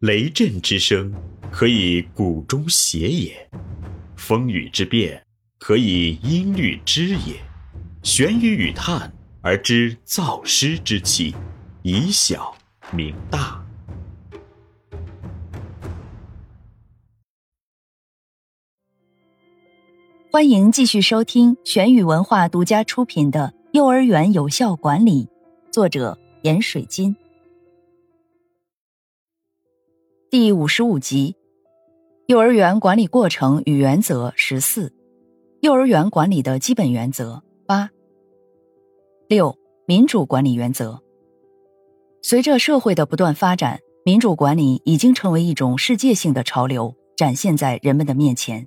雷震之声，可以鼓中谐也；风雨之变，可以音律之也。玄雨与叹而知造湿之气，以小明大。欢迎继续收听玄宇文化独家出品的《幼儿园有效管理》，作者严水金。第五十五集：幼儿园管理过程与原则十四，幼儿园管理的基本原则八六民主管理原则。随着社会的不断发展，民主管理已经成为一种世界性的潮流，展现在人们的面前。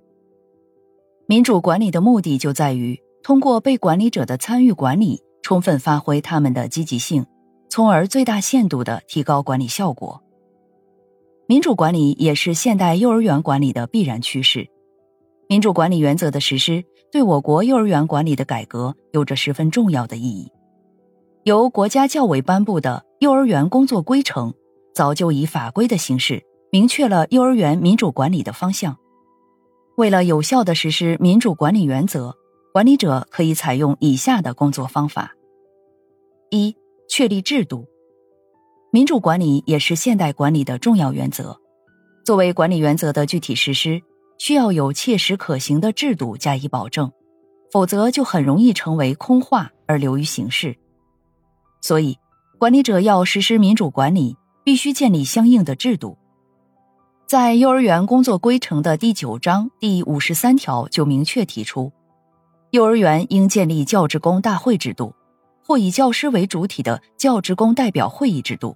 民主管理的目的就在于通过被管理者的参与管理，充分发挥他们的积极性，从而最大限度的提高管理效果。民主管理也是现代幼儿园管理的必然趋势。民主管理原则的实施，对我国幼儿园管理的改革有着十分重要的意义。由国家教委颁布的《幼儿园工作规程》，早就以法规的形式明确了幼儿园民主管理的方向。为了有效的实施民主管理原则，管理者可以采用以下的工作方法：一、确立制度。民主管理也是现代管理的重要原则。作为管理原则的具体实施，需要有切实可行的制度加以保证，否则就很容易成为空话而流于形式。所以，管理者要实施民主管理，必须建立相应的制度。在幼儿园工作规程的第九章第五十三条就明确提出，幼儿园应建立教职工大会制度，或以教师为主体的教职工代表会议制度，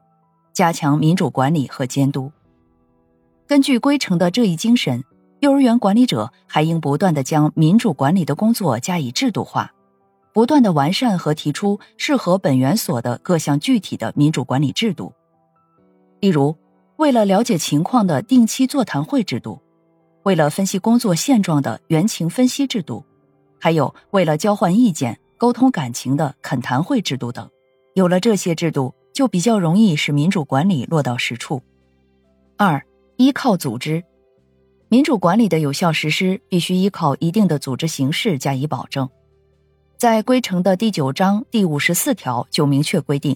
加强民主管理和监督。根据规程的这一精神，幼儿园管理者还应不断的将民主管理的工作加以制度化，不断的完善和提出适合本园所的各项具体的民主管理制度，例如。为了了解情况的定期座谈会制度，为了分析工作现状的原情分析制度，还有为了交换意见、沟通感情的恳谈会制度等，有了这些制度，就比较容易使民主管理落到实处。二、依靠组织，民主管理的有效实施必须依靠一定的组织形式加以保证。在规程的第九章第五十四条就明确规定。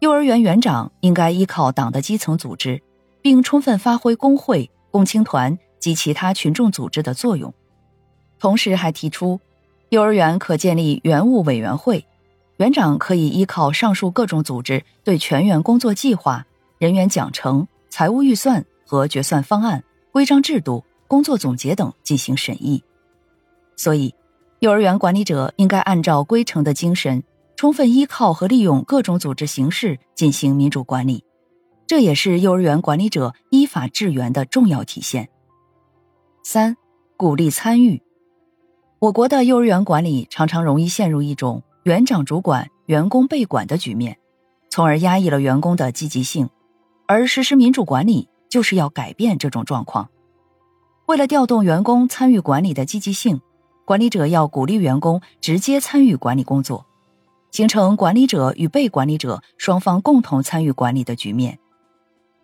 幼儿园园长应该依靠党的基层组织，并充分发挥工会、共青团及其他群众组织的作用。同时还提出，幼儿园可建立园务委员会，园长可以依靠上述各种组织对全员工作计划、人员奖惩、财务预算和决算方案、规章制度、工作总结等进行审议。所以，幼儿园管理者应该按照规程的精神。充分依靠和利用各种组织形式进行民主管理，这也是幼儿园管理者依法治园的重要体现。三、鼓励参与。我国的幼儿园管理常常容易陷入一种园长主管、员工被管的局面，从而压抑了员工的积极性。而实施民主管理就是要改变这种状况。为了调动员工参与管理的积极性，管理者要鼓励员工直接参与管理工作。形成管理者与被管理者双方共同参与管理的局面，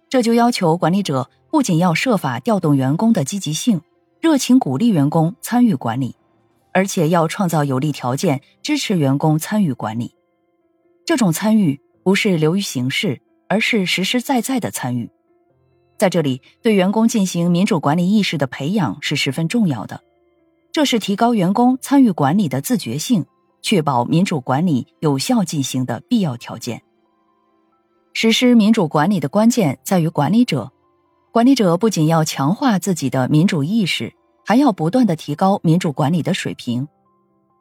这就要求管理者不仅要设法调动员工的积极性，热情鼓励员工参与管理，而且要创造有利条件支持员工参与管理。这种参与不是流于形式，而是实实在在的参与。在这里，对员工进行民主管理意识的培养是十分重要的，这是提高员工参与管理的自觉性。确保民主管理有效进行的必要条件。实施民主管理的关键在于管理者，管理者不仅要强化自己的民主意识，还要不断的提高民主管理的水平。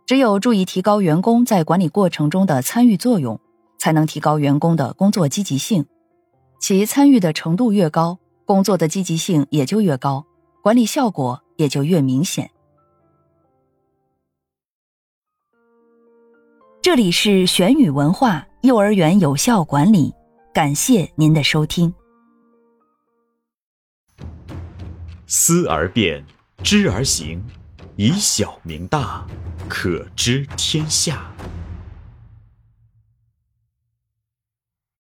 只有注意提高员工在管理过程中的参与作用，才能提高员工的工作积极性。其参与的程度越高，工作的积极性也就越高，管理效果也就越明显。这里是玄宇文化幼儿园有效管理，感谢您的收听。思而变，知而行，以小明大，可知天下。